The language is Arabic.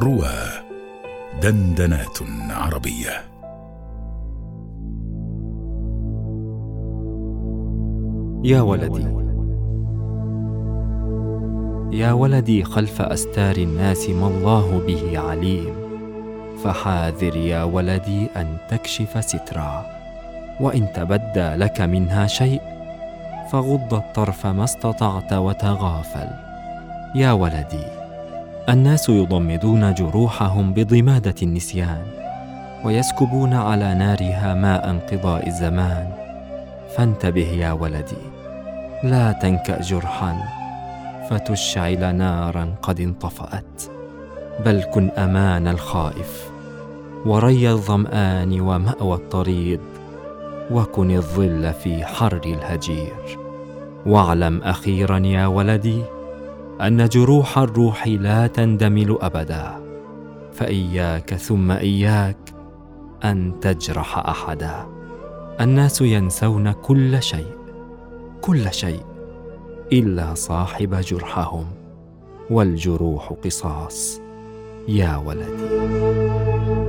روى دندنات عربية. يا ولدي. يا ولدي خلف أستار الناس ما الله به عليم. فحاذر يا ولدي أن تكشف سترا. وإن تبدى لك منها شيء فغض الطرف ما استطعت وتغافل. يا ولدي. الناس يضمدون جروحهم بضمادة النسيان ويسكبون على نارها ماء انقضاء الزمان. فانتبه يا ولدي لا تنكأ جرحا فتشعل نارا قد انطفأت. بل كن أمان الخائف وري الظمآن ومأوى الطريد وكن الظل في حر الهجير. واعلم أخيرا يا ولدي أن جروح الروح لا تندمل أبدا. فإياك ثم إياك أن تجرح أحدا. الناس ينسون كل شيء كل شيء إلا صاحب جرحهم. والجروح قصاص. يا ولدي.